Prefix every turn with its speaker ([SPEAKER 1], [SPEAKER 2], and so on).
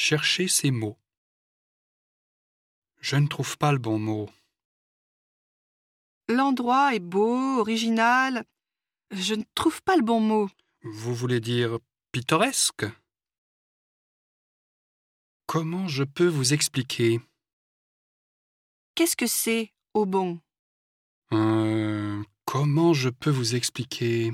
[SPEAKER 1] Cherchez ces mots. Je ne trouve pas le bon mot.
[SPEAKER 2] L'endroit est beau, original. Je ne trouve pas le bon mot.
[SPEAKER 1] Vous voulez dire pittoresque? Comment je peux vous expliquer?
[SPEAKER 2] Qu'est-ce que c'est au bon?
[SPEAKER 1] Euh, comment je peux vous expliquer?